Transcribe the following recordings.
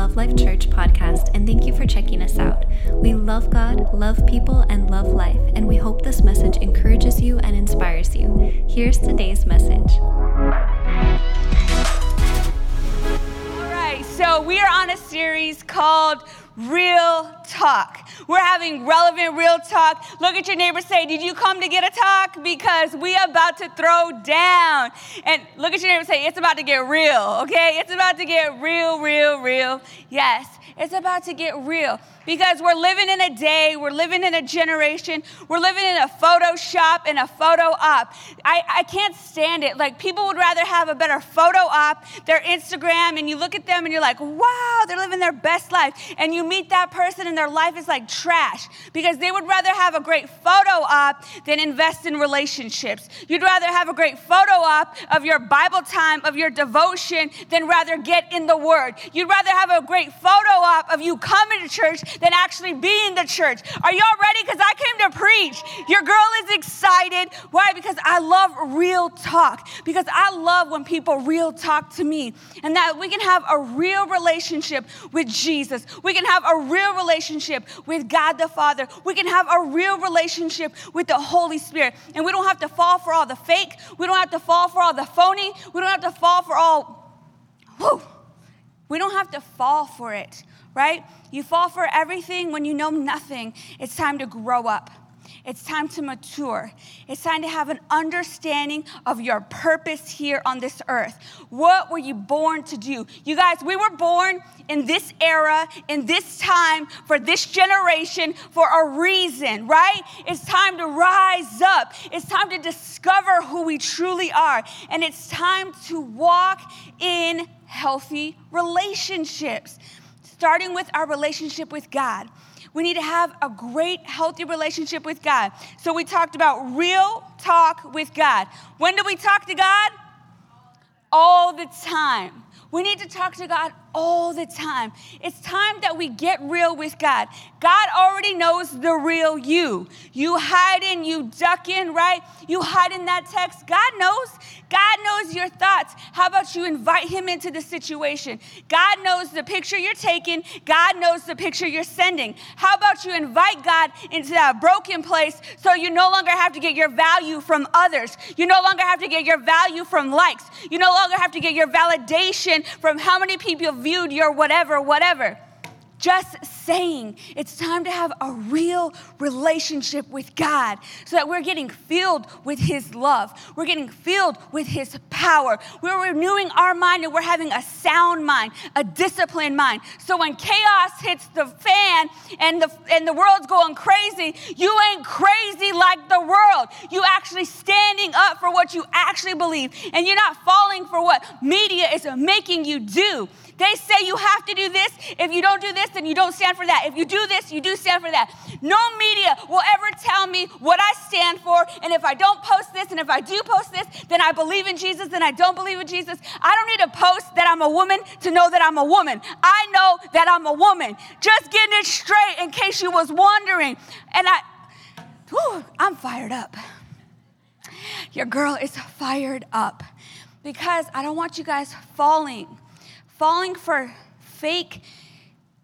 Love Life Church podcast, and thank you for checking us out. We love God, love people, and love life, and we hope this message encourages you and inspires you. Here's today's message. All right, so we are on a series called Real Talk. We're having relevant real talk. Look at your neighbor say, Did you come to get a talk? Because we are about to throw down. And look at your neighbor say, It's about to get real, okay? It's about to get real, real, real. Yes, it's about to get real because we're living in a day, we're living in a generation, we're living in a Photoshop and a photo op. I, I can't stand it. Like, people would rather have a better photo op, their Instagram, and you look at them and you're like, wow, they're living their best life. And you meet that person and their life is like trash because they would rather have a great photo op than invest in relationships. You'd rather have a great photo op of your Bible time, of your devotion, than rather get in the Word. You'd rather have a great photo op of you coming to church than actually be in the church. Are y'all ready? Because I came to preach. Your girl is excited. Why? Because I love real talk. Because I love when people real talk to me. And that we can have a real relationship with Jesus. We can have a real relationship with God the Father. We can have a real relationship with the Holy Spirit. And we don't have to fall for all the fake. We don't have to fall for all the phony. We don't have to fall for all, whew, we don't have to fall for it right? You fall for everything when you know nothing. It's time to grow up. It's time to mature. It's time to have an understanding of your purpose here on this earth. What were you born to do? You guys, we were born in this era, in this time, for this generation, for a reason, right? It's time to rise up. It's time to discover who we truly are. And it's time to walk in healthy relationships starting with our relationship with God. We need to have a great, healthy relationship with God. So we talked about real talk with God. When do we talk to God? All the time. We need to talk to God all the time. It's time that we get real with God. God already knows the real you. You hide in, you duck in, right? You hide in that text. God knows. God knows your thoughts. How about you invite Him into the situation? God knows the picture you're taking. God knows the picture you're sending. How about you invite God into that broken place so you no longer have to get your value from others? You no longer have to get your value from likes. You no longer have to get your validation from how many people viewed your whatever, whatever. Just saying it's time to have a real relationship with God so that we're getting filled with His love. We're getting filled with His power. We're renewing our mind and we're having a sound mind, a disciplined mind. So when chaos hits the fan and the, and the world's going crazy, you ain't crazy like the world. You actually standing up for what you actually believe and you're not falling for what media is making you do. They say you have to do this. If you don't do this, then you don't stand for that. If you do this, you do stand for that. No media will ever tell me what I stand for. And if I don't post this, and if I do post this, then I believe in Jesus, then I don't believe in Jesus. I don't need to post that I'm a woman to know that I'm a woman. I know that I'm a woman. Just getting it straight in case you was wondering. And I, whew, I'm fired up. Your girl is fired up because I don't want you guys falling falling for fake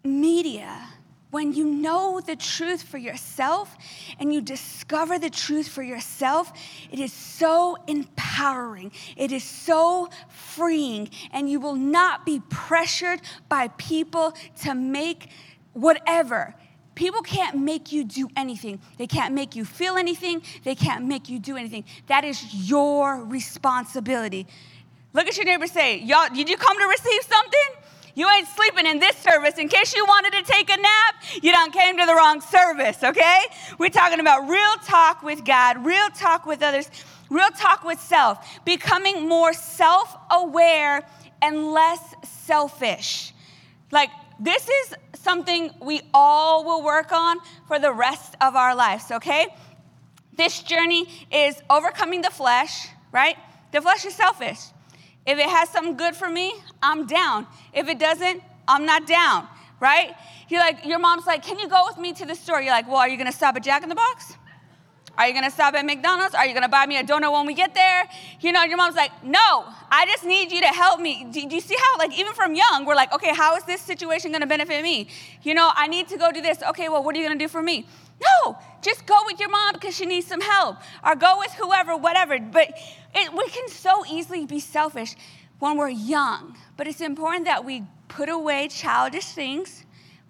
media when you know the truth for yourself and you discover the truth for yourself, it is so empowering. It is so freeing, and you will not be pressured by people to make whatever. People can't make you do anything. They can't make you feel anything. They can't make you do anything. That is your responsibility. Look at your neighbor say, Y'all, did you come to receive something? You ain't sleeping in this service. In case you wanted to take a nap, you done came to the wrong service, okay? We're talking about real talk with God, real talk with others, real talk with self, becoming more self aware and less selfish. Like, this is something we all will work on for the rest of our lives, okay? This journey is overcoming the flesh, right? The flesh is selfish. If it has something good for me, I'm down. If it doesn't, I'm not down, right? You're like, your mom's like, can you go with me to the store? You're like, well, are you gonna stop at Jack in the Box? Are you gonna stop at McDonald's? Are you gonna buy me a donut when we get there? You know, your mom's like, no, I just need you to help me. Do, you see how, like, even from young, we're like, okay, how is this situation gonna benefit me? You know, I need to go do this. Okay, well, what are you gonna do for me? No, just go with your mom because she needs some help, or go with whoever, whatever. But it, we can so easily be selfish when we're young. But it's important that we put away childish things,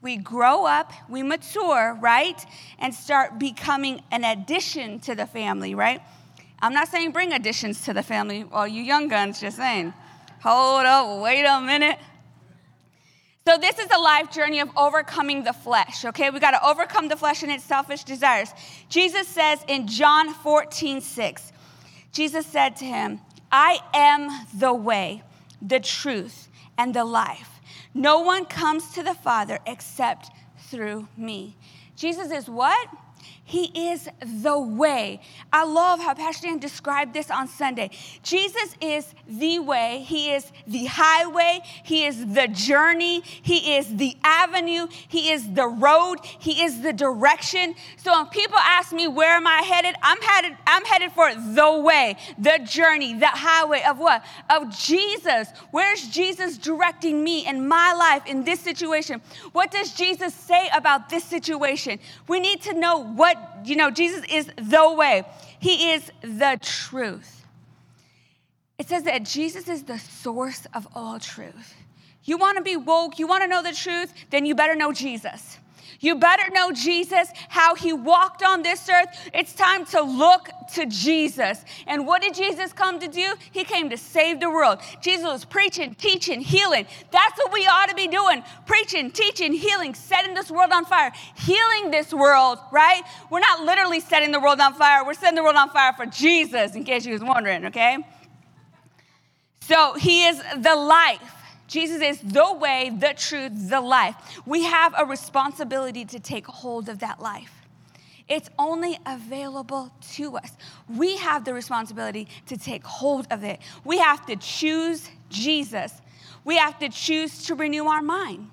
we grow up, we mature, right? And start becoming an addition to the family, right? I'm not saying bring additions to the family, all you young guns, just saying. Hold up, wait a minute. So, this is a life journey of overcoming the flesh, okay? We got to overcome the flesh and its selfish desires. Jesus says in John 14, 6, Jesus said to him, I am the way, the truth, and the life. No one comes to the Father except through me. Jesus is what? He is the way. I love how Pastor Dan described this on Sunday. Jesus is the way, He is the highway, He is the journey, He is the avenue, He is the road, He is the direction. So when people ask me where am I headed, I'm headed, I'm headed for the way, the journey, the highway of what? Of Jesus. Where's Jesus directing me in my life in this situation? What does Jesus say about this situation? We need to know what you know, Jesus is the way, He is the truth. It says that Jesus is the source of all truth. You want to be woke, you want to know the truth, then you better know Jesus. You better know Jesus, how he walked on this earth. It's time to look to Jesus. And what did Jesus come to do? He came to save the world. Jesus was preaching, teaching, healing. That's what we ought to be doing preaching, teaching, healing, setting this world on fire, healing this world, right? We're not literally setting the world on fire, we're setting the world on fire for Jesus, in case you was wondering, okay? So he is the life. Jesus is the way, the truth, the life. We have a responsibility to take hold of that life. It's only available to us. We have the responsibility to take hold of it. We have to choose Jesus. We have to choose to renew our mind.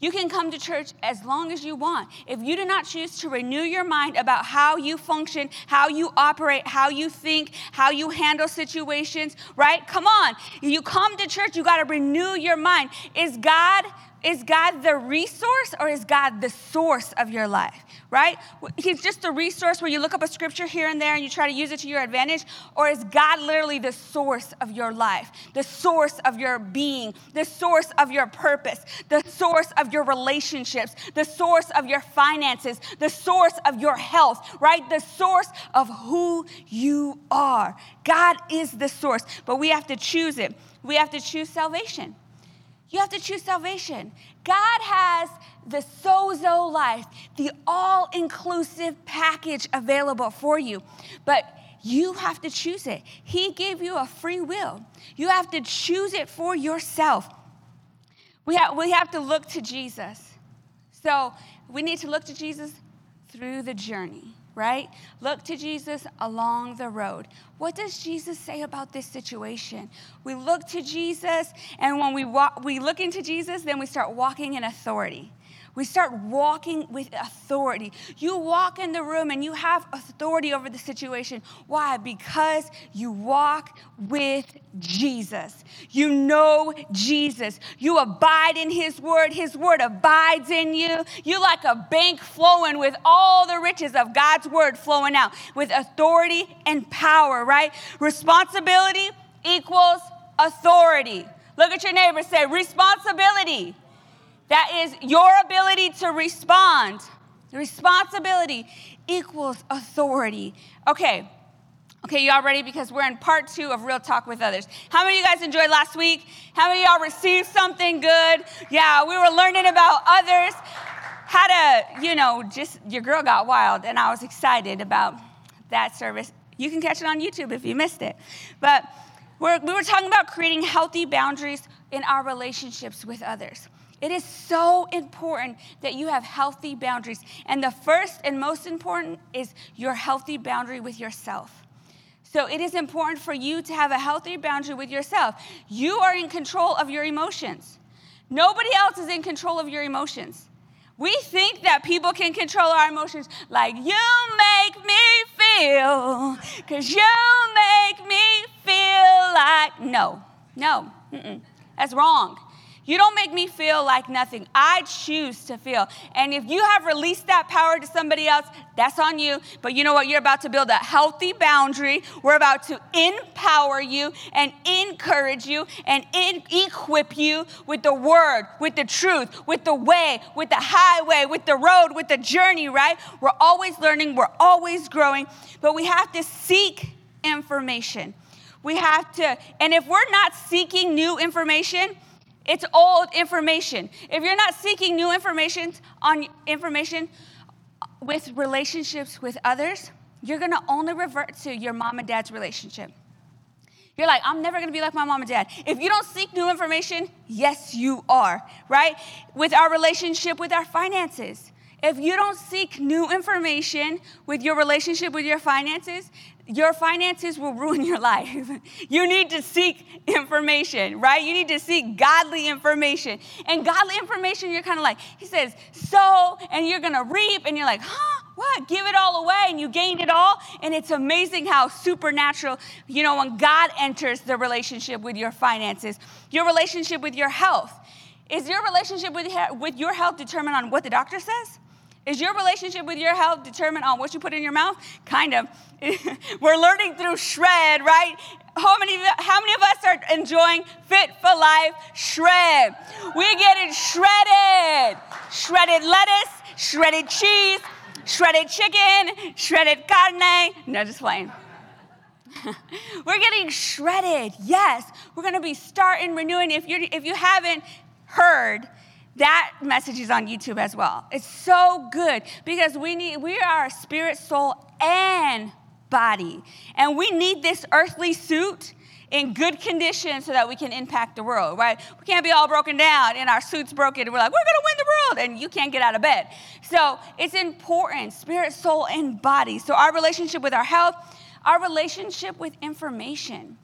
You can come to church as long as you want. If you do not choose to renew your mind about how you function, how you operate, how you think, how you handle situations, right? Come on. You come to church, you got to renew your mind. Is God is God the resource or is God the source of your life? Right? He's just a resource where you look up a scripture here and there and you try to use it to your advantage? Or is God literally the source of your life, the source of your being, the source of your purpose, the source of your relationships, the source of your finances, the source of your health, right? The source of who you are. God is the source, but we have to choose it. We have to choose salvation. You have to choose salvation. God has the sozo life, the all inclusive package available for you. But you have to choose it. He gave you a free will. You have to choose it for yourself. We we have to look to Jesus. So we need to look to Jesus through the journey right? Look to Jesus along the road. What does Jesus say about this situation? We look to Jesus, and when we, walk, we look into Jesus, then we start walking in authority. We start walking with authority. You walk in the room and you have authority over the situation. Why? Because you walk with Jesus. You know Jesus. You abide in His Word. His Word abides in you. You're like a bank flowing with all the riches of God's Word flowing out with authority and power, right? Responsibility equals authority. Look at your neighbor, say, responsibility that is your ability to respond. Responsibility equals authority. Okay. Okay, y'all ready? Because we're in part two of Real Talk with Others. How many of you guys enjoyed last week? How many of y'all received something good? Yeah, we were learning about others. Had a, you know, just your girl got wild, and I was excited about that service. You can catch it on YouTube if you missed it. But we're, we were talking about creating healthy boundaries in our relationships with others. It is so important that you have healthy boundaries. And the first and most important is your healthy boundary with yourself. So it is important for you to have a healthy boundary with yourself. You are in control of your emotions. Nobody else is in control of your emotions. We think that people can control our emotions like, you make me feel, because you make me feel like. No, no, that's wrong. You don't make me feel like nothing. I choose to feel. And if you have released that power to somebody else, that's on you. But you know what? You're about to build a healthy boundary. We're about to empower you and encourage you and in- equip you with the word, with the truth, with the way, with the highway, with the road, with the journey, right? We're always learning, we're always growing, but we have to seek information. We have to, and if we're not seeking new information, it's old information. If you're not seeking new information on information with relationships with others, you're gonna only revert to your mom and dad's relationship. You're like, I'm never gonna be like my mom and dad. If you don't seek new information, yes, you are, right? With our relationship with our finances. If you don't seek new information with your relationship with your finances, your finances will ruin your life. you need to seek information, right? You need to seek godly information. And godly information, you're kind of like, he says, sow and you're gonna reap, and you're like, huh? What? Give it all away and you gained it all? And it's amazing how supernatural, you know, when God enters the relationship with your finances, your relationship with your health. Is your relationship with, with your health determined on what the doctor says? Is your relationship with your health determined on what you put in your mouth? Kind of. We're learning through Shred, right? How many, how many of us are enjoying Fit for Life Shred? We're getting shredded. Shredded lettuce, shredded cheese, shredded chicken, shredded carne. No, just plain. We're getting shredded. Yes, we're going to be starting renewing. If you if you haven't heard that message is on YouTube as well. It's so good because we need we are spirit, soul, and body. And we need this earthly suit in good condition so that we can impact the world, right? We can't be all broken down and our suits broken and we're like, we're gonna win the world, and you can't get out of bed. So it's important, spirit, soul, and body. So our relationship with our health, our relationship with information.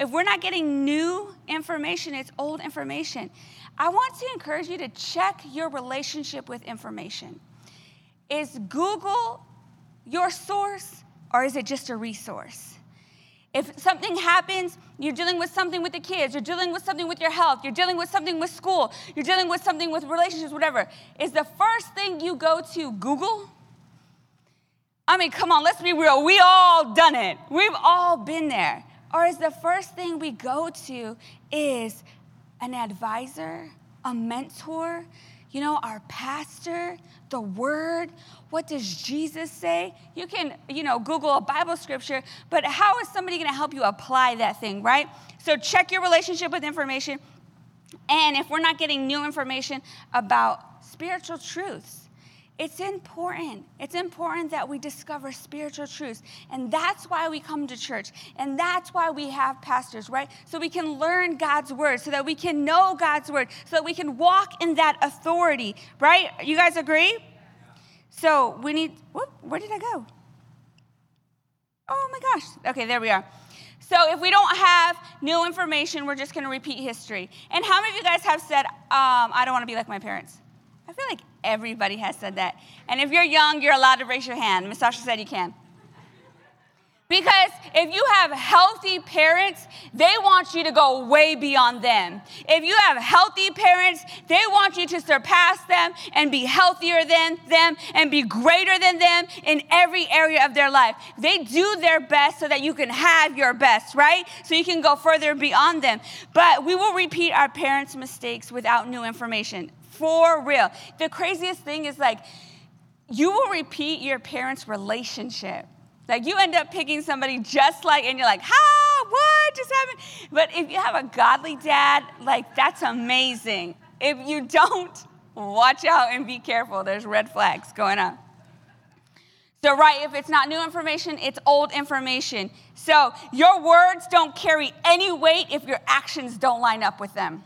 If we're not getting new information, it's old information. I want to encourage you to check your relationship with information. Is Google your source or is it just a resource? If something happens, you're dealing with something with the kids, you're dealing with something with your health, you're dealing with something with school, you're dealing with something with relationships, whatever, is the first thing you go to Google? I mean, come on, let's be real. We all done it. We've all been there. Or is the first thing we go to is an advisor, a mentor, you know, our pastor, the word. What does Jesus say? You can, you know, Google a Bible scripture, but how is somebody going to help you apply that thing, right? So check your relationship with information. And if we're not getting new information about spiritual truths, it's important. It's important that we discover spiritual truths. And that's why we come to church. And that's why we have pastors, right? So we can learn God's word, so that we can know God's word, so that we can walk in that authority, right? You guys agree? So we need, whoop, where did I go? Oh my gosh. Okay, there we are. So if we don't have new information, we're just going to repeat history. And how many of you guys have said, um, I don't want to be like my parents? I feel like everybody has said that. And if you're young, you're allowed to raise your hand. Miss Sasha said you can. Because if you have healthy parents, they want you to go way beyond them. If you have healthy parents, they want you to surpass them and be healthier than them and be greater than them in every area of their life. They do their best so that you can have your best, right? So you can go further beyond them. But we will repeat our parents' mistakes without new information for real. The craziest thing is like, you will repeat your parents' relationship. Like you end up picking somebody just like, and you're like, ha, what just happened? But if you have a godly dad, like that's amazing. If you don't, watch out and be careful. There's red flags going on. So, right, if it's not new information, it's old information. So, your words don't carry any weight if your actions don't line up with them.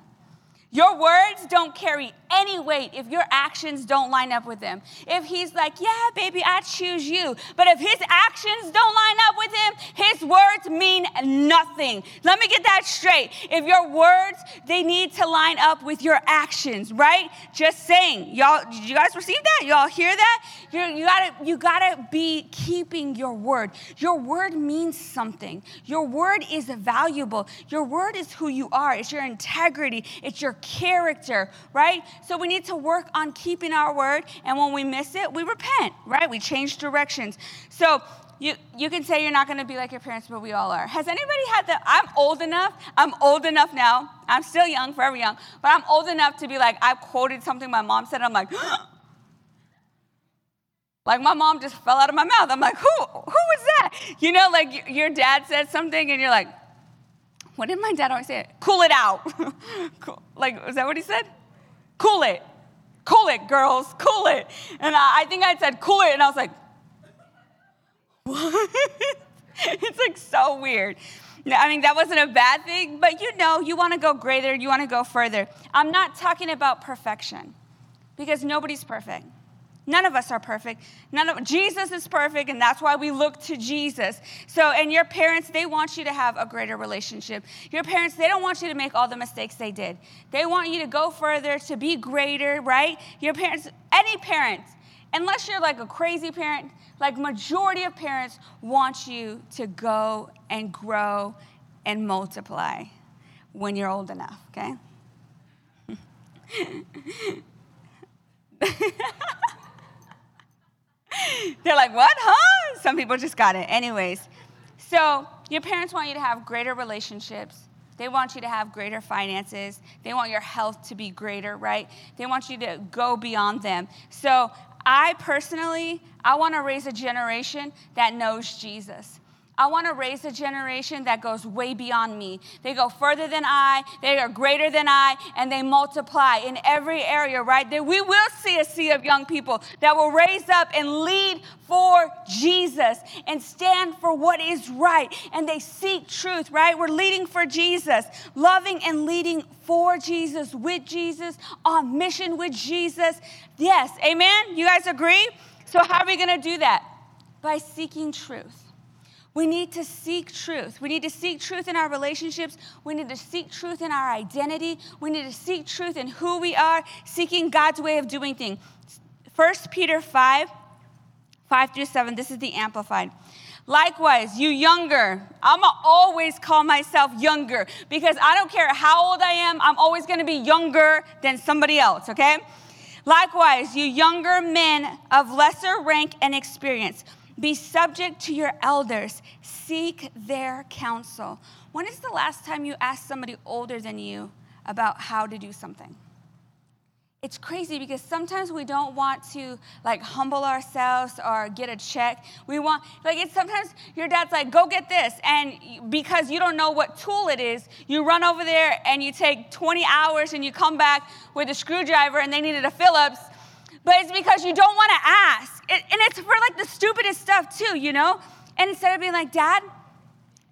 Your words don't carry any weight if your actions don't line up with them. If he's like, yeah, baby, I choose you. But if his actions don't line up with him, his words mean nothing. Let me get that straight. If your words, they need to line up with your actions, right? Just saying. Y'all, did you guys receive that? Y'all hear that? You're, you gotta, you gotta be keeping your word. Your word means something. Your word is valuable. Your word is who you are. It's your integrity. It's your character, right? So we need to work on keeping our word. And when we miss it, we repent, right? We change directions. So you, you can say you're not going to be like your parents, but we all are. Has anybody had the, I'm old enough, I'm old enough now, I'm still young, forever young, but I'm old enough to be like, I've quoted something my mom said, I'm like, like my mom just fell out of my mouth. I'm like, who, who was that? You know, like your dad said something and you're like, what did my dad always say? Cool it out. cool. like, is that what he said? Cool it. Cool it, girls, cool it. And I, I think I said, cool it, and I was like, what? it's like so weird. I mean, that wasn't a bad thing, but you know, you want to go greater, you want to go further. I'm not talking about perfection because nobody's perfect. None of us are perfect. None of Jesus is perfect, and that's why we look to Jesus. So, and your parents, they want you to have a greater relationship. Your parents, they don't want you to make all the mistakes they did. They want you to go further, to be greater, right? Your parents, any parents, unless you're like a crazy parent, like majority of parents want you to go and grow and multiply when you're old enough, okay? They're like, what, huh? Some people just got it. Anyways, so your parents want you to have greater relationships. They want you to have greater finances. They want your health to be greater, right? They want you to go beyond them. So I personally, I want to raise a generation that knows Jesus. I want to raise a generation that goes way beyond me. They go further than I, they are greater than I, and they multiply in every area, right? That we will see a sea of young people that will raise up and lead for Jesus and stand for what is right. And they seek truth, right? We're leading for Jesus, loving and leading for Jesus, with Jesus, on mission with Jesus. Yes, amen? You guys agree? So, how are we going to do that? By seeking truth we need to seek truth. We need to seek truth in our relationships. We need to seek truth in our identity. We need to seek truth in who we are, seeking God's way of doing things. 1 Peter 5 5 through 7, this is the Amplified. Likewise, you younger, I'm gonna always call myself younger because I don't care how old I am, I'm always gonna be younger than somebody else, okay? Likewise, you younger men of lesser rank and experience, be subject to your elders, seek their counsel. When is the last time you asked somebody older than you about how to do something? It's crazy because sometimes we don't want to like humble ourselves or get a check. We want, like, it's sometimes your dad's like, go get this. And because you don't know what tool it is, you run over there and you take 20 hours and you come back with a screwdriver and they needed a Phillips but it's because you don't want to ask. It, and it's for like the stupidest stuff too, you know? And instead of being like, Dad,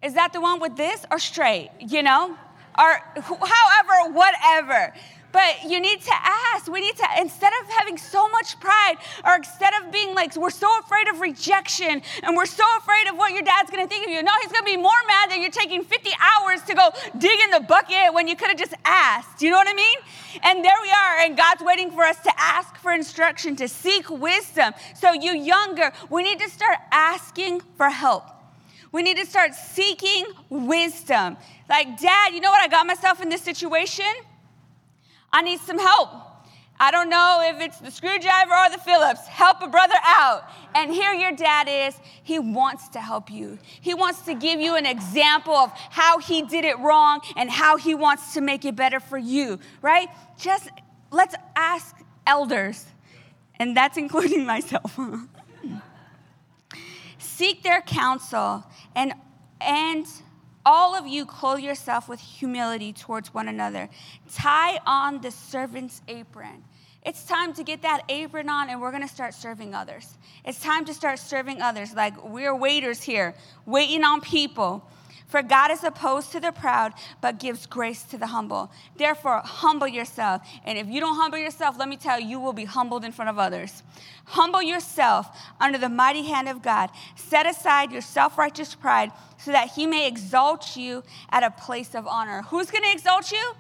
is that the one with this or straight, you know? Or however, whatever. But you need to ask. We need to, instead of having so much pride, or instead of being like, we're so afraid of rejection and we're so afraid of what your dad's gonna think of you. No, he's gonna be more mad that you're taking 50 hours to go dig in the bucket when you could have just asked. You know what I mean? And there we are, and God's waiting for us to ask for instruction, to seek wisdom. So, you younger, we need to start asking for help. We need to start seeking wisdom. Like, Dad, you know what? I got myself in this situation. I need some help. I don't know if it's the screwdriver or the Phillips. Help a brother out. And here your dad is. He wants to help you. He wants to give you an example of how he did it wrong and how he wants to make it better for you, right? Just let's ask elders, and that's including myself. Seek their counsel and and all of you clothe yourself with humility towards one another. Tie on the servant's apron. It's time to get that apron on and we're gonna start serving others. It's time to start serving others. Like we're waiters here, waiting on people. For God is opposed to the proud, but gives grace to the humble. Therefore, humble yourself. And if you don't humble yourself, let me tell you, you will be humbled in front of others. Humble yourself under the mighty hand of God. Set aside your self righteous pride so that he may exalt you at a place of honor. Who's going to exalt you?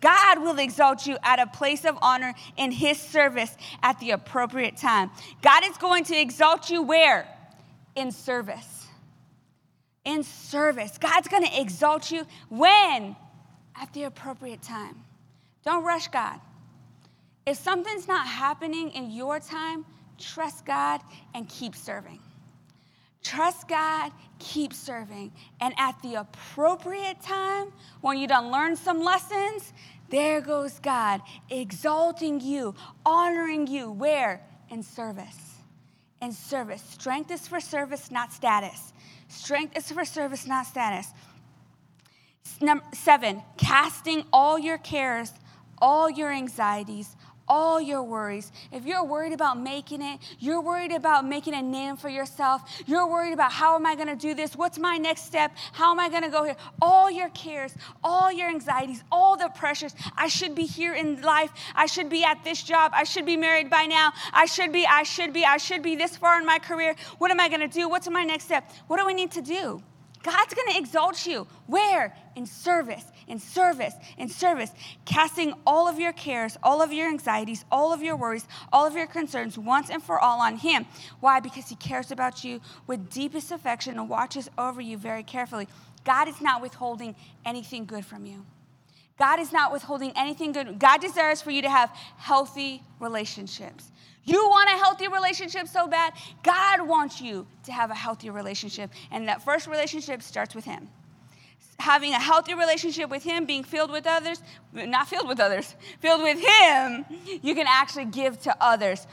God will exalt you at a place of honor in his service at the appropriate time. God is going to exalt you where? In service. In service. God's going to exalt you when? At the appropriate time. Don't rush God. If something's not happening in your time, trust God and keep serving. Trust God, keep serving. And at the appropriate time, when you done learned some lessons, there goes God exalting you, honoring you. Where? In service. In service. Strength is for service, not status. Strength is for service, not status. Number seven, casting all your cares, all your anxieties all your worries. If you're worried about making it, you're worried about making a name for yourself, you're worried about how am I going to do this? What's my next step? How am I going to go here? All your cares, all your anxieties, all the pressures. I should be here in life. I should be at this job. I should be married by now. I should be, I should be, I should be this far in my career. What am I going to do? What's my next step? What do we need to do? God's going to exalt you. Where? In service, in service, in service. Casting all of your cares, all of your anxieties, all of your worries, all of your concerns once and for all on Him. Why? Because He cares about you with deepest affection and watches over you very carefully. God is not withholding anything good from you. God is not withholding anything good. God desires for you to have healthy relationships. You want a healthy relationship so bad? God wants you to have a healthy relationship. And that first relationship starts with Him. Having a healthy relationship with Him, being filled with others, not filled with others, filled with Him, you can actually give to others.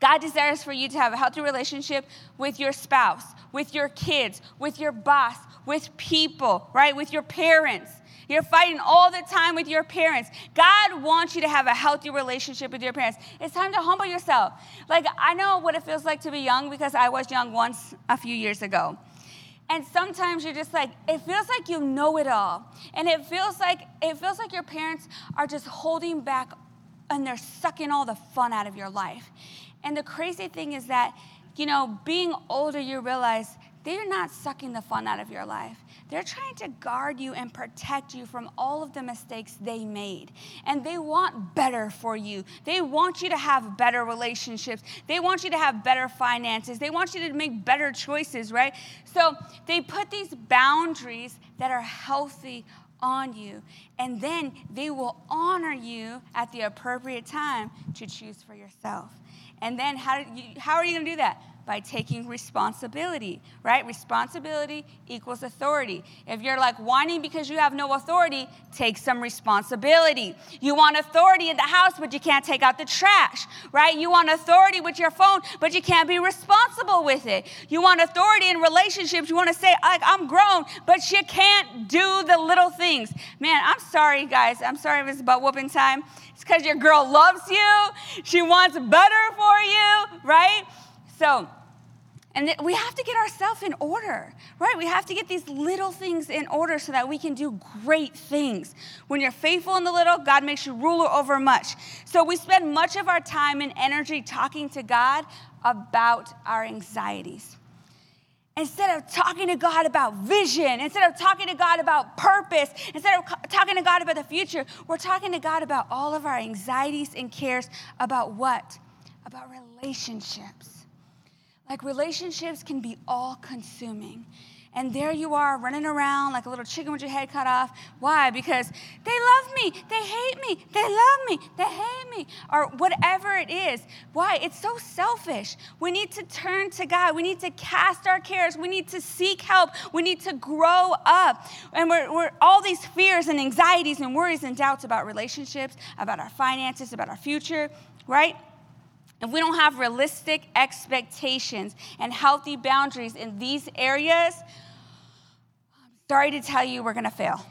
God desires for you to have a healthy relationship with your spouse, with your kids, with your boss, with people, right? With your parents. You're fighting all the time with your parents. God wants you to have a healthy relationship with your parents. It's time to humble yourself. Like, I know what it feels like to be young because I was young once a few years ago. And sometimes you're just like, it feels like you know it all. And it feels like it feels like your parents are just holding back and they're sucking all the fun out of your life. And the crazy thing is that, you know, being older, you realize they're not sucking the fun out of your life. They're trying to guard you and protect you from all of the mistakes they made. And they want better for you. They want you to have better relationships. They want you to have better finances. They want you to make better choices, right? So they put these boundaries that are healthy on you. And then they will honor you at the appropriate time to choose for yourself. And then how, you, how are you going to do that? By taking responsibility, right? Responsibility equals authority. If you're like whining because you have no authority, take some responsibility. You want authority in the house, but you can't take out the trash, right? You want authority with your phone, but you can't be responsible with it. You want authority in relationships. You want to say, like, I'm grown, but you can't do the little things. Man, I'm sorry, guys. I'm sorry if it's about whooping time. It's because your girl loves you. She wants better for you, right? So, and we have to get ourselves in order, right? We have to get these little things in order so that we can do great things. When you're faithful in the little, God makes you ruler over much. So we spend much of our time and energy talking to God about our anxieties. Instead of talking to God about vision, instead of talking to God about purpose, instead of talking to God about the future, we're talking to God about all of our anxieties and cares about what? About relationships like relationships can be all consuming. And there you are running around like a little chicken with your head cut off. Why? Because they love me, they hate me, they love me, they hate me, or whatever it is. Why? It's so selfish. We need to turn to God. We need to cast our cares. We need to seek help. We need to grow up. And we're, we're all these fears and anxieties and worries and doubts about relationships, about our finances, about our future, right? If we don't have realistic expectations and healthy boundaries in these areas, I'm sorry to tell you, we're going to fail.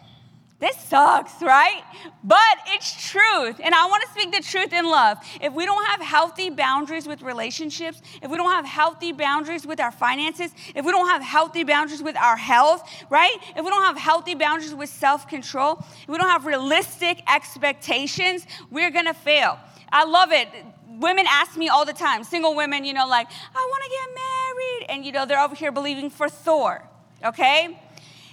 This sucks, right? But it's truth. And I want to speak the truth in love. If we don't have healthy boundaries with relationships, if we don't have healthy boundaries with our finances, if we don't have healthy boundaries with our health, right? If we don't have healthy boundaries with self control, if we don't have realistic expectations, we're going to fail. I love it women ask me all the time, single women, you know, like, I want to get married. And, you know, they're over here believing for Thor, okay?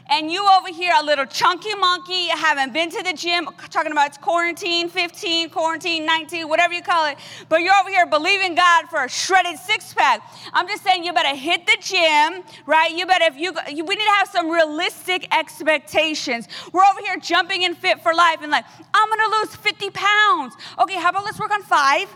And you over here, a little chunky monkey, haven't been to the gym, talking about it's quarantine 15, quarantine 19, whatever you call it, but you're over here believing God for a shredded six pack. I'm just saying you better hit the gym, right? You better, if you, we need to have some realistic expectations. We're over here jumping in fit for life and like, I'm gonna lose 50 pounds. Okay, how about let's work on five?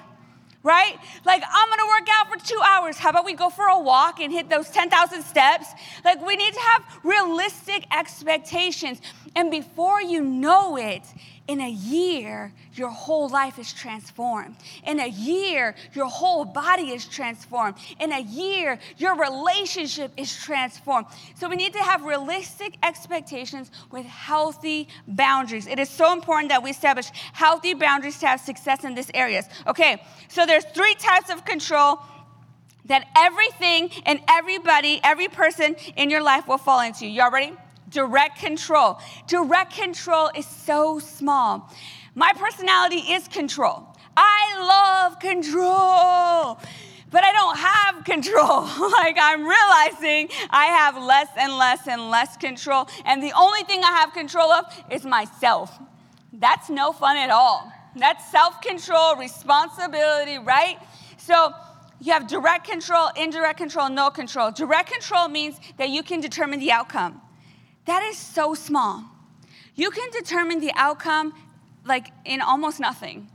Right? Like, I'm gonna work out for two hours. How about we go for a walk and hit those 10,000 steps? Like, we need to have realistic expectations. And before you know it, in a year, your whole life is transformed. In a year, your whole body is transformed. In a year, your relationship is transformed. So we need to have realistic expectations with healthy boundaries. It is so important that we establish healthy boundaries to have success in these areas. Okay, so there's three types of control that everything and everybody, every person in your life will fall into. Y'all ready? Direct control. Direct control is so small. My personality is control. I love control, but I don't have control. like I'm realizing I have less and less and less control, and the only thing I have control of is myself. That's no fun at all. That's self control, responsibility, right? So, you have direct control, indirect control, no control. Direct control means that you can determine the outcome. That is so small. You can determine the outcome like in almost nothing.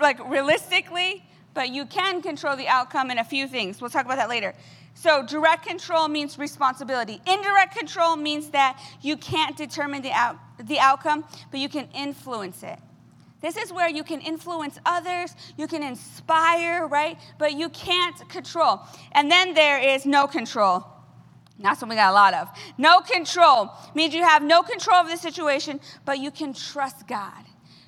Like realistically, but you can control the outcome in a few things. We'll talk about that later. So, direct control means responsibility. Indirect control means that you can't determine the, out, the outcome, but you can influence it. This is where you can influence others, you can inspire, right? But you can't control. And then there is no control. That's what we got a lot of. No control means you have no control of the situation, but you can trust God.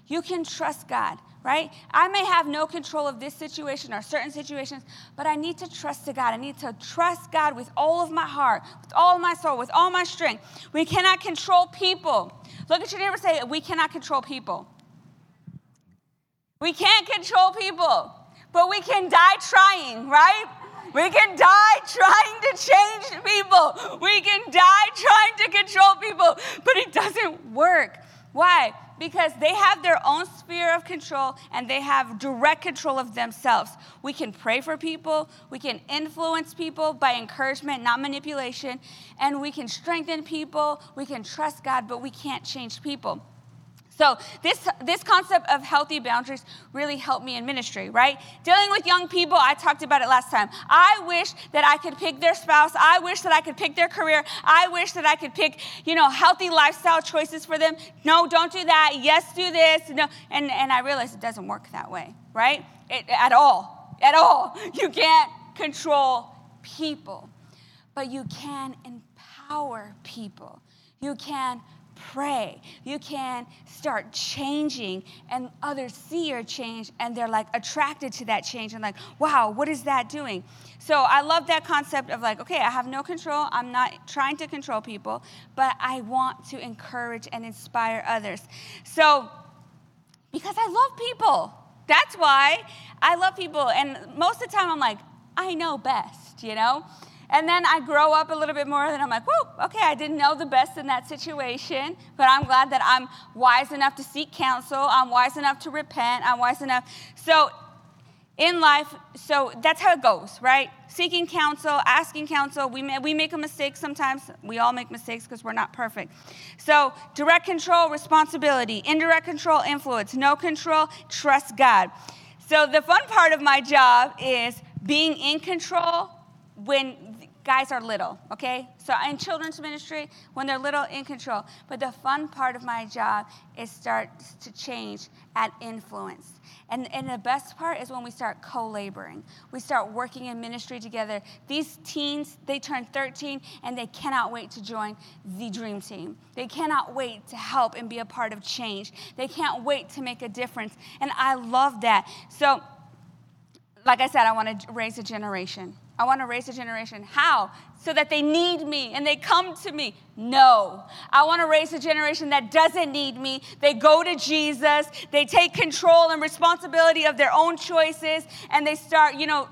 You can trust God, right? I may have no control of this situation or certain situations, but I need to trust to God. I need to trust God with all of my heart, with all my soul, with all my strength. We cannot control people. Look at your neighbor say, We cannot control people. We can't control people, but we can die trying, right? We can die trying to change people. We can die trying to control people, but it doesn't work. Why? Because they have their own sphere of control and they have direct control of themselves. We can pray for people, we can influence people by encouragement, not manipulation, and we can strengthen people, we can trust God, but we can't change people. So this, this concept of healthy boundaries really helped me in ministry, right? Dealing with young people, I talked about it last time. I wish that I could pick their spouse. I wish that I could pick their career. I wish that I could pick, you know, healthy lifestyle choices for them. No, don't do that. Yes, do this. No. And, and I realized it doesn't work that way, right? It, at all. At all. You can't control people, but you can empower people. You can pray. You can start changing, and others see your change, and they're like attracted to that change and like, wow, what is that doing? So I love that concept of like, okay, I have no control. I'm not trying to control people, but I want to encourage and inspire others. So, because I love people. That's why I love people. And most of the time, I'm like, I know best, you know? And then I grow up a little bit more, and I'm like, whoa, okay, I didn't know the best in that situation, but I'm glad that I'm wise enough to seek counsel. I'm wise enough to repent. I'm wise enough. So in life, so that's how it goes, right? Seeking counsel, asking counsel. We, may, we make a mistake sometimes. We all make mistakes because we're not perfect. So, direct control, responsibility. Indirect control, influence. No control, trust God. So, the fun part of my job is being in control when guys are little, okay? So in children's ministry, when they're little, in control. But the fun part of my job is starts to change at influence. And, and the best part is when we start co laboring. We start working in ministry together. These teens, they turn 13 and they cannot wait to join the dream team. They cannot wait to help and be a part of change. They can't wait to make a difference. And I love that. So, like I said, I want to raise a generation. I want to raise a generation. How? So that they need me and they come to me. No. I want to raise a generation that doesn't need me. They go to Jesus, they take control and responsibility of their own choices, and they start, you know,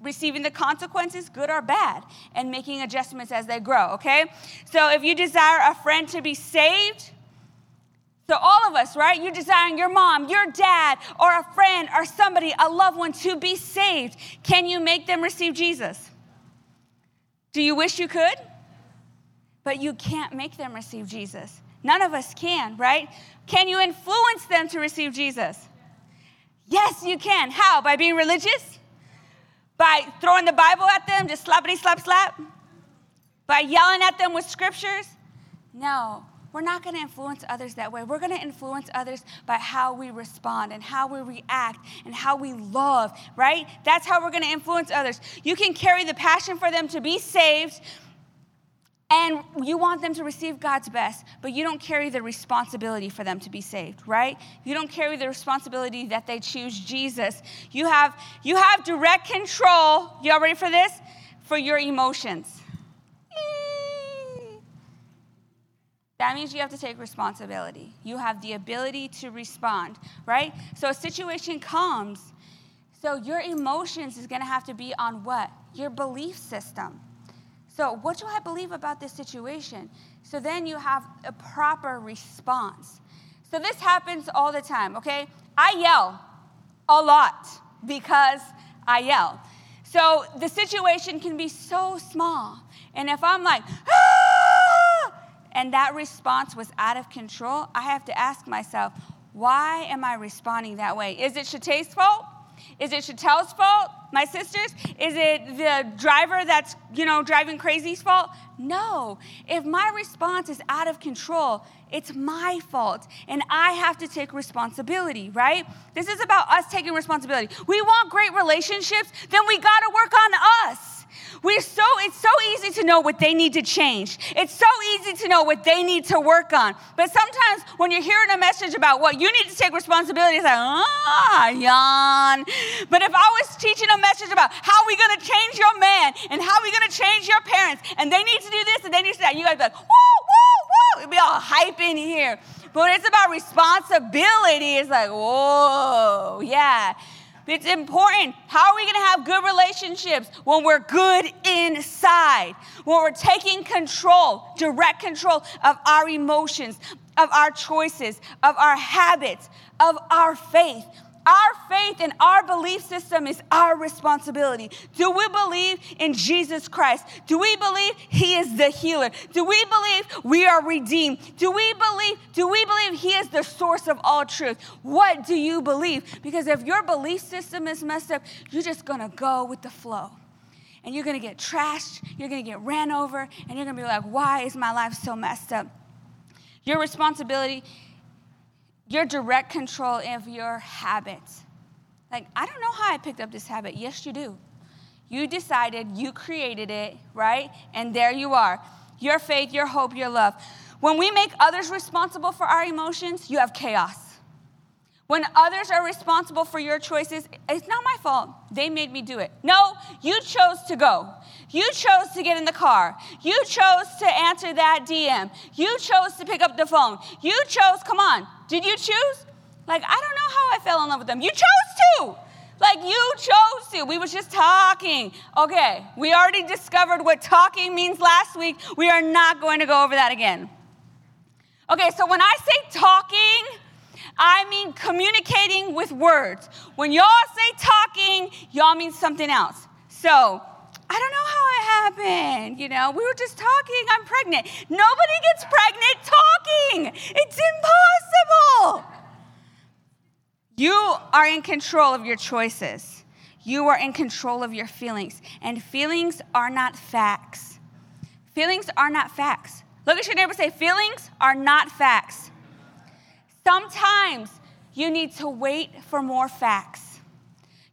receiving the consequences, good or bad, and making adjustments as they grow, okay? So if you desire a friend to be saved, so, all of us, right? You're desiring your mom, your dad, or a friend, or somebody, a loved one to be saved. Can you make them receive Jesus? Do you wish you could? But you can't make them receive Jesus. None of us can, right? Can you influence them to receive Jesus? Yes, you can. How? By being religious? By throwing the Bible at them, just slappity slap slap? By yelling at them with scriptures? No we're not going to influence others that way. We're going to influence others by how we respond and how we react and how we love, right? That's how we're going to influence others. You can carry the passion for them to be saved and you want them to receive God's best, but you don't carry the responsibility for them to be saved, right? You don't carry the responsibility that they choose Jesus. You have you have direct control. Y'all ready for this? For your emotions. That means you have to take responsibility. You have the ability to respond, right? So a situation comes. So your emotions is going to have to be on what? Your belief system. So, what do I believe about this situation? So then you have a proper response. So this happens all the time, okay? I yell a lot because I yell. So the situation can be so small. And if I'm like, ah, and that response was out of control, I have to ask myself, why am I responding that way? Is it Shatay's fault? Is it Chatel's fault? My sister's? Is it the driver that's, you know, driving crazy's fault? No. If my response is out of control, it's my fault. And I have to take responsibility, right? This is about us taking responsibility. We want great relationships, then we got to work on us. We're so, it's so easy to know what they need to change. It's so easy to know what they need to work on. But sometimes when you're hearing a message about what you need to take responsibility, it's like, ah, yawn. But if I was teaching a message about how are we going to change your man and how are we going to change your parents and they need to do this and they need to do that, you guys be like, woo, woo, woo. It'd be all hype in here. But when it's about responsibility, it's like, whoa, yeah. It's important. How are we going to have good relationships when we're good inside? When we're taking control, direct control of our emotions, of our choices, of our habits, of our faith. Our faith and our belief system is our responsibility. Do we believe in Jesus Christ? Do we believe he is the healer? Do we believe we are redeemed? Do we believe do we believe he is the source of all truth? What do you believe? Because if your belief system is messed up, you're just to go with the flow. And you're to get trashed, you're to get ran over, and you're to be like, "Why is my life so messed up?" Your responsibility your direct control of your habits. Like, I don't know how I picked up this habit. Yes, you do. You decided, you created it, right? And there you are. Your faith, your hope, your love. When we make others responsible for our emotions, you have chaos. When others are responsible for your choices, it's not my fault. They made me do it. No, you chose to go. You chose to get in the car. You chose to answer that DM. You chose to pick up the phone. You chose, come on, did you choose? Like, I don't know how I fell in love with them. You chose to. Like, you chose to. We was just talking. Okay, we already discovered what talking means last week. We are not going to go over that again. Okay, so when I say talking, I mean communicating with words. When y'all say talking, y'all mean something else. So, I don't know how it happened. You know, we were just talking. I'm pregnant. Nobody gets pregnant talking. It's impossible. You are in control of your choices. You are in control of your feelings, and feelings are not facts. Feelings are not facts. Look at your neighbor say, Feelings are not facts. Sometimes you need to wait for more facts.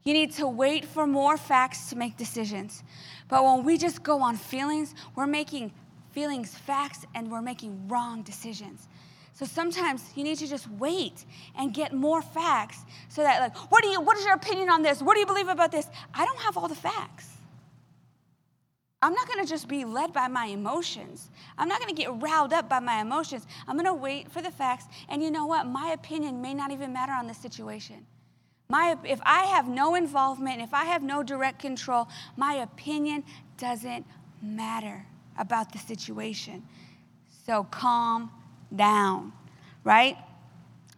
You need to wait for more facts to make decisions. But when we just go on feelings, we're making feelings facts and we're making wrong decisions. So sometimes you need to just wait and get more facts so that like, what do you what is your opinion on this? What do you believe about this? I don't have all the facts. I'm not to just be led by my emotions. I'm not to get riled up by my emotions. I'm to wait for the facts. And you know what? My opinion may not even matter on this situation. My, if I have no involvement, if I have no direct control, my opinion doesn't matter about the situation. So calm down, right?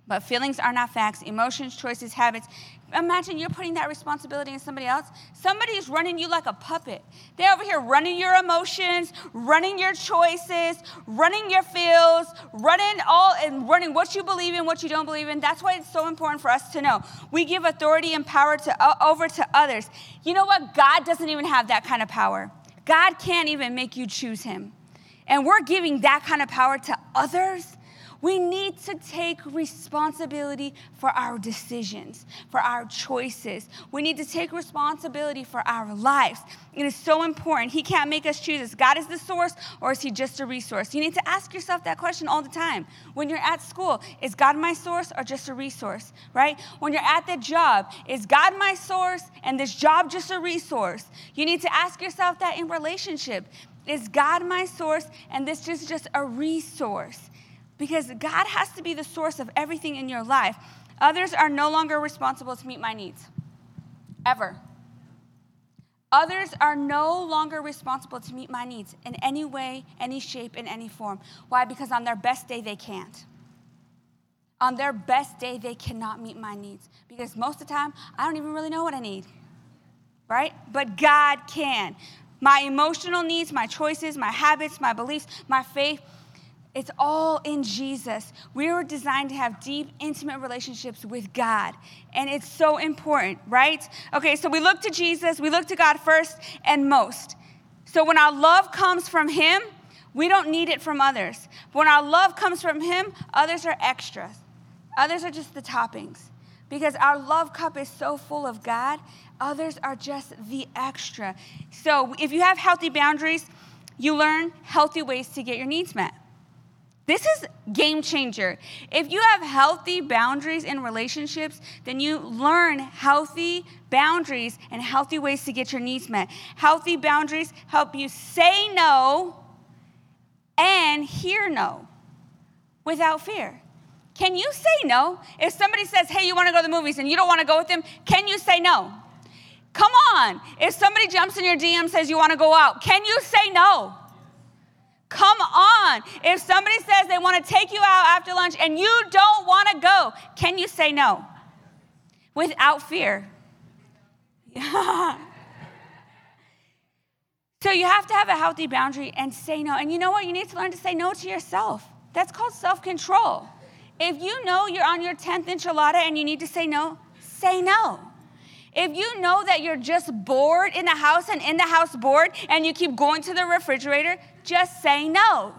But feelings are not facts. Emotions, choices, habits. Imagine you're putting that responsibility in somebody else. Somebody is running you like a puppet. They're over here running your emotions, running your choices, running your feels, running all and running what you believe in, what you don't believe in. That's why it's so important for us to know. We give authority and power to uh, over to others. You know what? God doesn't even have that kind of power. God can't even make you choose him. And we're giving that kind of power to others. We need to take responsibility for our decisions, for our choices. We need to take responsibility for our lives. It is so important. He can't make us choose. God is the source or is He just a resource? You need to ask yourself that question all the time. When you're at school, is God my source or just a resource, right? When you're at the job, is God my source and this job just a resource? You need to ask yourself that in relationship. Is God my source and this is just a resource? Because God has to be the source of everything in your life. Others are no longer responsible to meet my needs, ever. Others are no longer responsible to meet my needs in any way, any shape, in any form. Why? Because on their best day, they can't. On their best day, they cannot meet my needs. Because most of the time, I don't even really know what I need, right? But God can. My emotional needs, my choices, my habits, my beliefs, my faith, it's all in Jesus. We were designed to have deep, intimate relationships with God. And it's so important, right? Okay, so we look to Jesus, we look to God first and most. So when our love comes from Him, we don't need it from others. But when our love comes from Him, others are extras. Others are just the toppings. Because our love cup is so full of God, others are just the extra. So if you have healthy boundaries, you learn healthy ways to get your needs met. This is game changer. If you have healthy boundaries in relationships, then you learn healthy boundaries and healthy ways to get your needs met. Healthy boundaries help you say no and hear no without fear. Can you say no? If somebody says, "Hey, you want to go to the movies," and you don't want to go with them, can you say no? Come on. If somebody jumps in your DM says you want to go out, can you say no? Come on. If somebody says they want to take you out after lunch and you don't want to go, can you say no? Without fear. so you have to have a healthy boundary and say no. And you know what? You need to learn to say no to yourself. That's called self control. If you know you're on your 10th enchilada and you need to say no, say no. If you know that you're just bored in the house and in the house bored and you keep going to the refrigerator, just say no.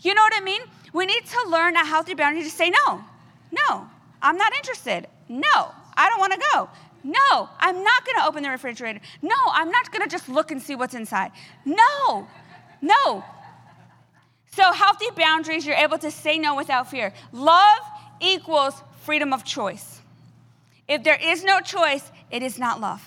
You know what I mean? We need to learn a healthy boundary to say no. No, I'm not interested. No, I don't want to go. No, I'm not going to open the refrigerator. No, I'm not going to just look and see what's inside. No, no. So, healthy boundaries, you're able to say no without fear. Love equals freedom of choice. If there is no choice, it is not love.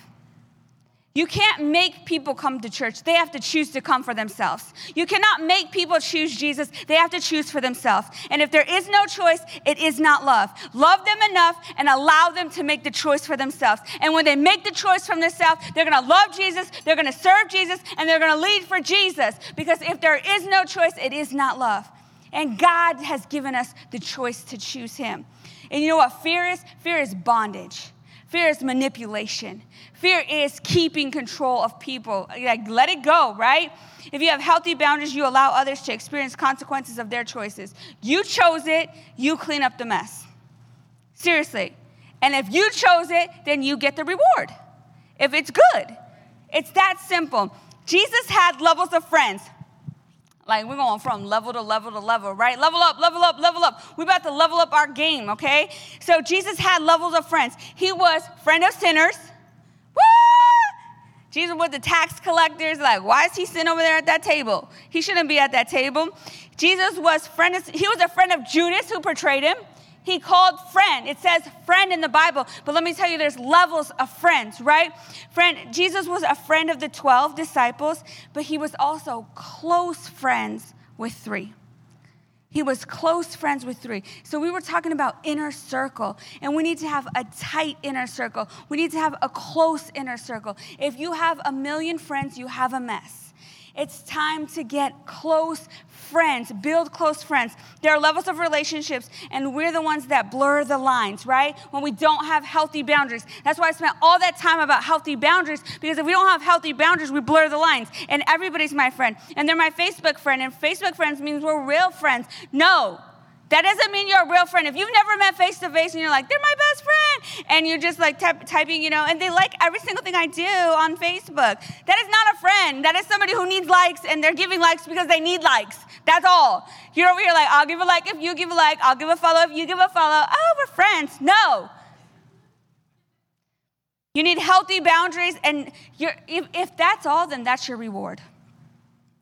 You can't make people come to church. They have to choose to come for themselves. You cannot make people choose Jesus. They have to choose for themselves. And if there is no choice, it is not love. Love them enough and allow them to make the choice for themselves. And when they make the choice from themselves, they're going to love Jesus, they're going to serve Jesus, and they're going to lead for Jesus. Because if there is no choice, it is not love. And God has given us the choice to choose Him. And you know what fear is? Fear is bondage. Fear is manipulation. Fear is keeping control of people. Like, let it go, right? If you have healthy boundaries, you allow others to experience consequences of their choices. You chose it, you clean up the mess. Seriously. And if you chose it, then you get the reward. if it's good. It's that simple. Jesus had levels of friends. Like we're going from level to level to level, right? Level up, level up, level up. We're about to level up our game, okay? So Jesus had levels of friends. He was friend of sinners. Woo! Jesus was the tax collectors. Like, why is he sitting over there at that table? He shouldn't be at that table. Jesus was friend. Of, he was a friend of Judas who portrayed him. He called friend. It says friend in the Bible, but let me tell you, there's levels of friends, right? Friend, Jesus was a friend of the 12 disciples, but he was also close friends with three. He was close friends with three. So we were talking about inner circle, and we need to have a tight inner circle. We need to have a close inner circle. If you have a million friends, you have a mess. It's time to get close friends, build close friends. There are levels of relationships, and we're the ones that blur the lines, right? When we don't have healthy boundaries. That's why I spent all that time about healthy boundaries, because if we don't have healthy boundaries, we blur the lines. And everybody's my friend, and they're my Facebook friend, and Facebook friends means we're real friends. No, that doesn't mean you're a real friend. If you've never met face to face and you're like, they're my best friend, and you're just like typing, you know, and they like every single thing I do on Facebook, that is not a friend. That is somebody who needs likes and they're giving likes because they need likes. That's all. You're over here like, I'll give a like if you give a like, I'll give a follow if you give a follow. Oh, we're friends. No. You need healthy boundaries, and if, if that's all, then that's your reward.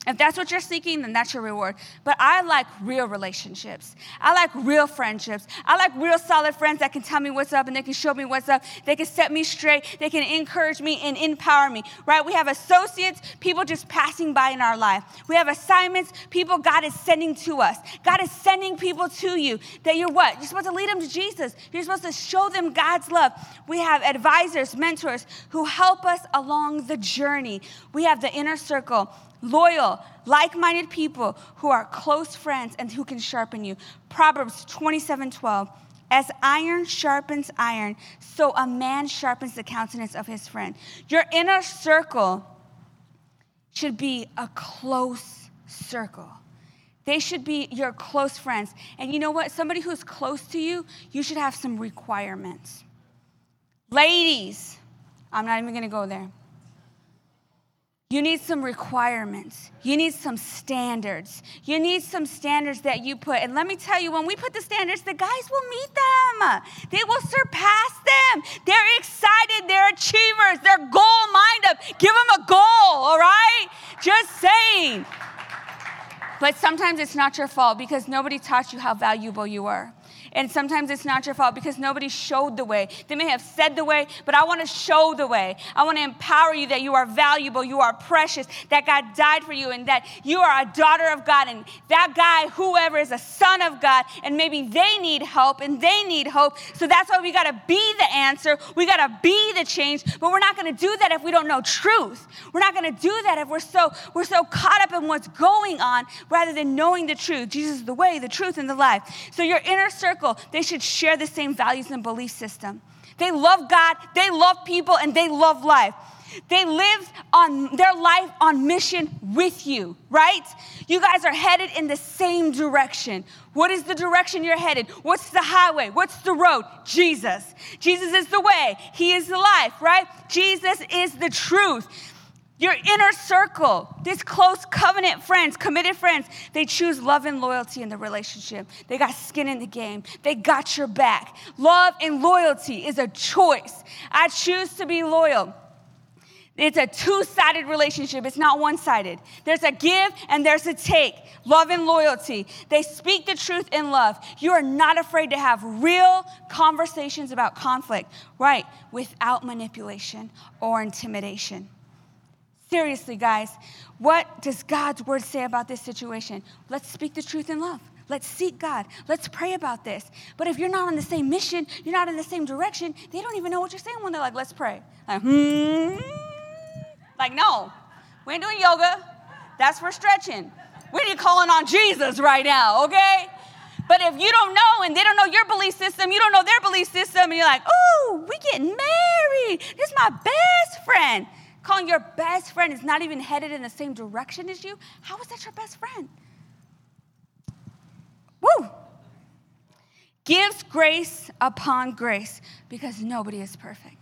If that's what you're seeking, then that's your reward. But I like real relationships. I like real friendships. I like real solid friends that can tell me what's up and they can show me what's up. They can set me straight. They can encourage me and empower me, right? We have associates, people just passing by in our life. We have assignments, people God is sending to us. God is sending people to you that you're what? You're supposed to lead them to Jesus. You're supposed to show them God's love. We have advisors, mentors who help us along the journey. We have the inner circle loyal, like minded people who are close friends and who can sharpen you. Proverbs 27 12. As iron sharpens iron, so a man sharpens the countenance of his friend. Your inner circle should be a close circle. They should be your close friends. And you know what? Somebody who's close to you, you should have some requirements. Ladies, I'm not even gonna go there. You need some requirements. You need some standards. You need some standards that you put. And let me tell you, when we put the standards, the guys will meet them. They will surpass them. They're excited. They're achievers. They're goal minded. Give them a goal, all right? Just saying. But sometimes it's not your fault because nobody taught you how valuable you are. And sometimes it's not your fault because nobody showed the way. They may have said the way, but I want to show the way. I want to empower you that you are valuable, you are precious, that God died for you, and that you are a daughter of God. And that guy, whoever, is a son of God, and maybe they need help and they need hope. So that's why we got to be the answer. We got to be the change. But we're not going to do that if we don't know truth. We're not going to do that if we're so we're so caught up in what's going on rather than knowing the truth. Jesus is the way, the truth, and the life. So your inner circle circle, they should share the same values and belief system. They love God, they love people, and they love life. They live on their life on mission with you, right? You guys are headed in the same direction. What is the direction you're headed? What's the highway? What's the road? Jesus. Jesus is the way. He is the life, right? Jesus is the truth. Your inner circle, these close covenant friends, committed friends, they choose love and loyalty in the relationship. They got skin in the game. They got your back. Love and loyalty is a choice. I choose to be loyal. It's a two sided relationship, it's not one sided. There's a give and there's a take. Love and loyalty. They speak the truth in love. You are not afraid to have real conversations about conflict, right? Without manipulation or intimidation. Seriously, guys, what does God's word say about this situation? Let's speak the truth in love. Let's seek God. Let's pray about this. But if you're not on the same mission, you're not in the same direction, they don't even know what you're saying when they're like, let's pray. Like, hmm. Like, no, we ain't doing yoga. That's for stretching. We need calling on Jesus right now, okay? But if you don't know and they don't know your belief system, you don't know their belief system, and you're like, oh, we getting married. This is my best friend calling your best friend is not even headed in the same direction as you, how is that your best friend? Woo! Gives grace upon grace because nobody is perfect.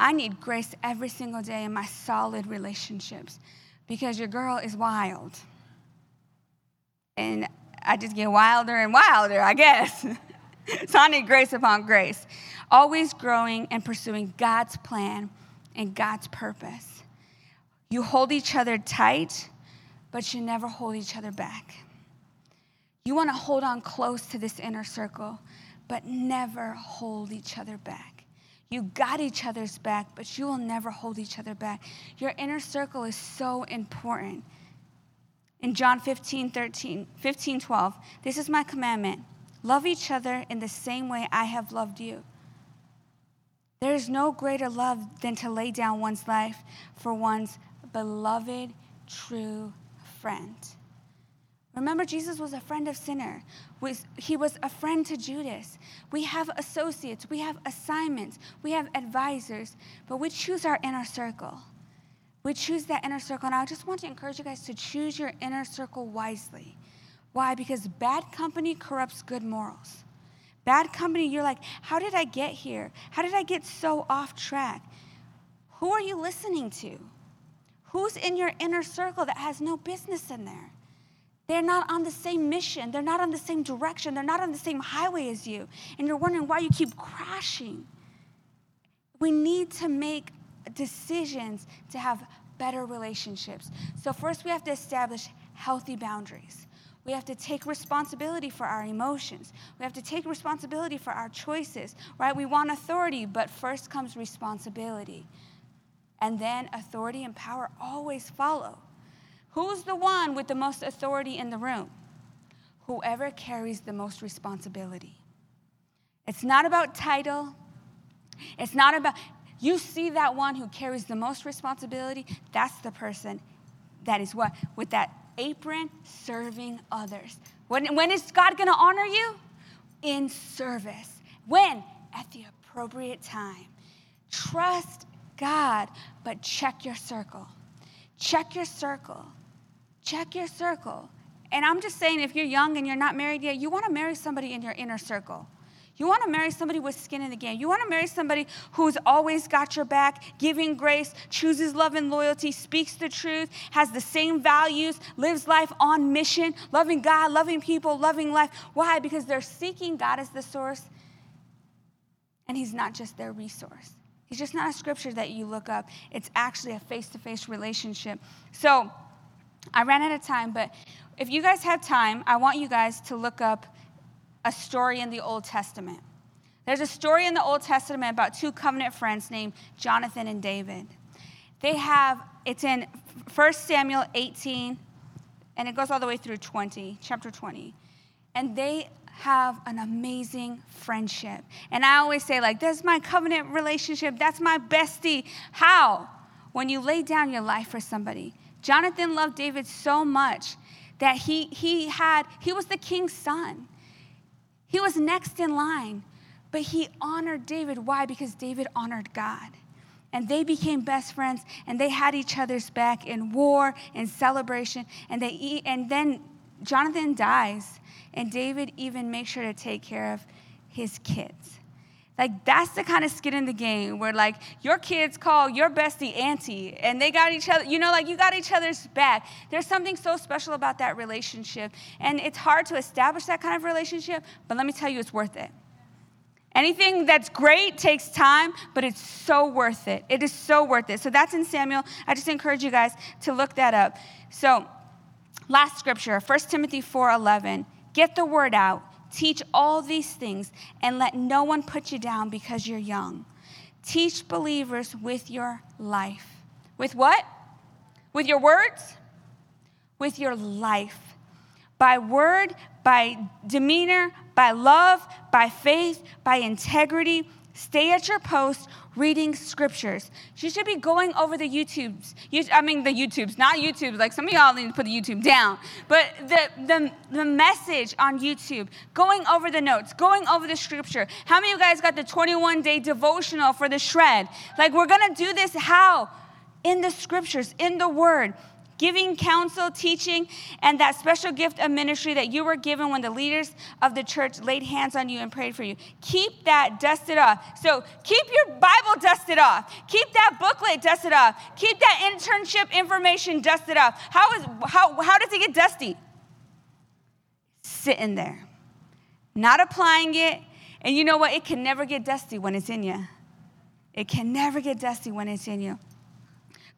I need grace every single day in my solid relationships because your girl is wild. And I just get wilder and wilder, I guess. so I need grace upon grace. Always growing and pursuing God's plan and God's purpose. You hold each other tight, but you never hold each other back. You want to hold on close to this inner circle, but never hold each other back. You got each other's back, but you will never hold each other back. Your inner circle is so important. In John 15, 13, 15, 12, this is my commandment love each other in the same way I have loved you. There is no greater love than to lay down one's life for one's beloved, true friend. Remember, Jesus was a friend of sinner. He was a friend to Judas. We have associates, we have assignments, we have advisors, but we choose our inner circle. We choose that inner circle. And I just want to encourage you guys to choose your inner circle wisely. Why? Because bad company corrupts good morals. Bad company, you're like, how did I get here? How did I get so off track? Who are you listening to? Who's in your inner circle that has no business in there? They're not on the same mission. They're not on the same direction. They're not on the same highway as you. And you're wondering why you keep crashing. We need to make decisions to have better relationships. So, first, we have to establish healthy boundaries. We have to take responsibility for our emotions. We have to take responsibility for our choices, right? We want authority, but first comes responsibility. And then authority and power always follow. Who's the one with the most authority in the room? Whoever carries the most responsibility. It's not about title. It's not about, you see that one who carries the most responsibility, that's the person that is what? With that apron, serving others. When, when is God gonna honor you? In service. When? At the appropriate time. Trust God, but check your circle. Check your circle check your circle. And I'm just saying, if you're young and you're not married yet, you want to marry somebody in your inner circle. You want to marry somebody with skin in the game. You want to marry somebody who's always got your back, giving grace, chooses love and loyalty, speaks the truth, has the same values, lives life on mission, loving God, loving people, loving life. Why? Because they're seeking God as the source, and He's not just their resource. He's just not a scripture that you look up, it's actually a face to face relationship. So, I ran out of time, but if you guys have time, I want you guys to look up a story in the Old Testament. There's a story in the Old Testament about two covenant friends named Jonathan and David. They have, it's in 1 Samuel 18, and it goes all the way through 20, chapter 20. And they have an amazing friendship. And I always say, like, that's my covenant relationship, that's my bestie. How? When you lay down your life for somebody. Jonathan loved David so much that he, he had, he was the king's son. He was next in line, but he honored David. Why? Because David honored God. And they became best friends, and they had each other's back in war and celebration. And, they and then Jonathan dies, and David even makes sure to take care of his kids. Like that's the kind of skin in the game where like your kids call your bestie auntie and they got each other, you know, like you got each other's back. There's something so special about that relationship. And it's hard to establish that kind of relationship, but let me tell you, it's worth it. Anything that's great takes time, but it's so worth it. It is so worth it. So that's in Samuel. I just encourage you guys to look that up. So, last scripture, 1 Timothy 4:11. Get the word out Teach all these things and let no one put you down because you're young. Teach believers with your life. With what? With your words? With your life. By word, by demeanor, by love, by faith, by integrity. Stay at your post reading scriptures. You should be going over the YouTubes. I mean, the YouTubes, not YouTube. Like some of y'all need to put the YouTube down. But the, the, the message on YouTube, going over the notes, going over the scripture. How many of you guys got the 21 day devotional for the shred? Like, we're going to do this how? In the scriptures, in the word. Giving counsel, teaching, and that special gift of ministry that you were given when the leaders of the church laid hands on you and prayed for you. Keep that dusted off. So keep your Bible dusted off. Keep that booklet dusted off. Keep that internship information dusted off. How, is, how, how does it get dusty? Sitting there, not applying it. And you know what? It can never get dusty when it's in you. It can never get dusty when it's in you.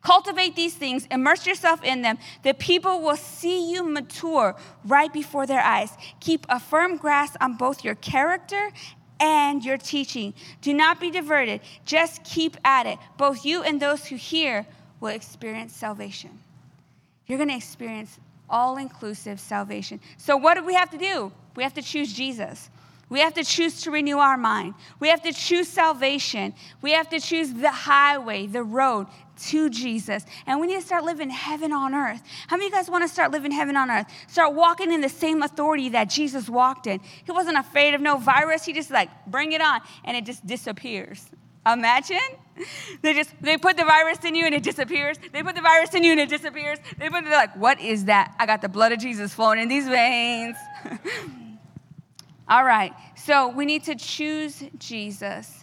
Cultivate these things, immerse yourself in them. The people will see you mature right before their eyes. Keep a firm grasp on both your character and your teaching. Do not be diverted, just keep at it. Both you and those who hear will experience salvation. You're going to experience all inclusive salvation. So, what do we have to do? We have to choose Jesus. We have to choose to renew our mind. We have to choose salvation. We have to choose the highway, the road to Jesus. And we need to start living heaven on earth. How many of you guys want to start living heaven on earth? Start walking in the same authority that Jesus walked in. He wasn't afraid of no virus. He just like, bring it on, and it just disappears. Imagine. They just they put the virus in you and it disappears. They put the virus in you and it disappears. They put it like, what is that? I got the blood of Jesus flowing in these veins. All right. So we need to choose Jesus.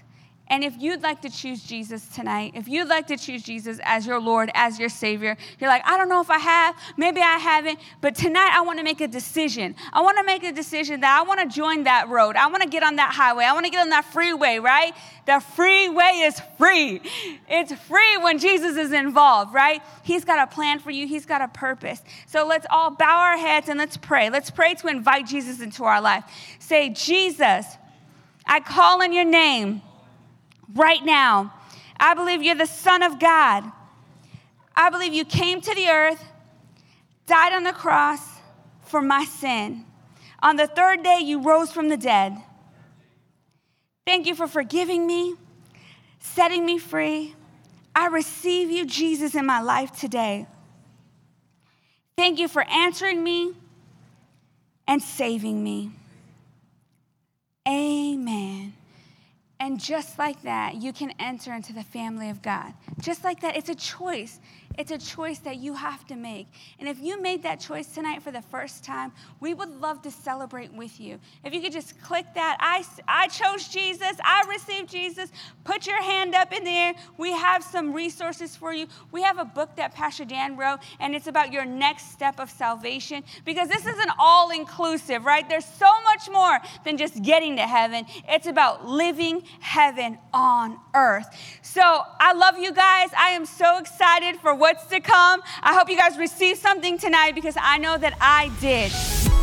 And if you'd like to choose Jesus tonight, if you'd like to choose Jesus as your Lord, as your Savior, you're like, I don't know if I have, maybe I haven't, but tonight I want to make a decision. I want to make a decision that I want to join that road. I want to get on that highway. I want to get on that freeway, right? The freeway is free. It's free when Jesus is involved, right? He's got a plan for you, He's got a purpose. So let's all bow our heads and let's pray. Let's pray to invite Jesus into our life. Say, Jesus, I call on your name right now. I believe you're the Son of God. I believe you came to the earth, died on the cross for my sin. On the third day, you rose from the dead. Thank you for forgiving me, setting me free. I receive you, Jesus, in my life today. Thank you for answering me and saving me. Amen. And just like that, you can enter into the family of God. Just like that, it's a choice. It's a choice that you have to make. And if you made that choice tonight for the first time, we would love to celebrate with you. If you could just click that, I, I chose Jesus, I received Jesus, put your hand up in the air. We have some resources for you. We have a book that Pastor Dan wrote, and it's about your next step of salvation because this is an all inclusive, right? There's so much more than just getting to heaven, it's about living heaven on earth. So I love you guys. I am so excited for what's to come. I hope you guys receive something tonight because I know that I did.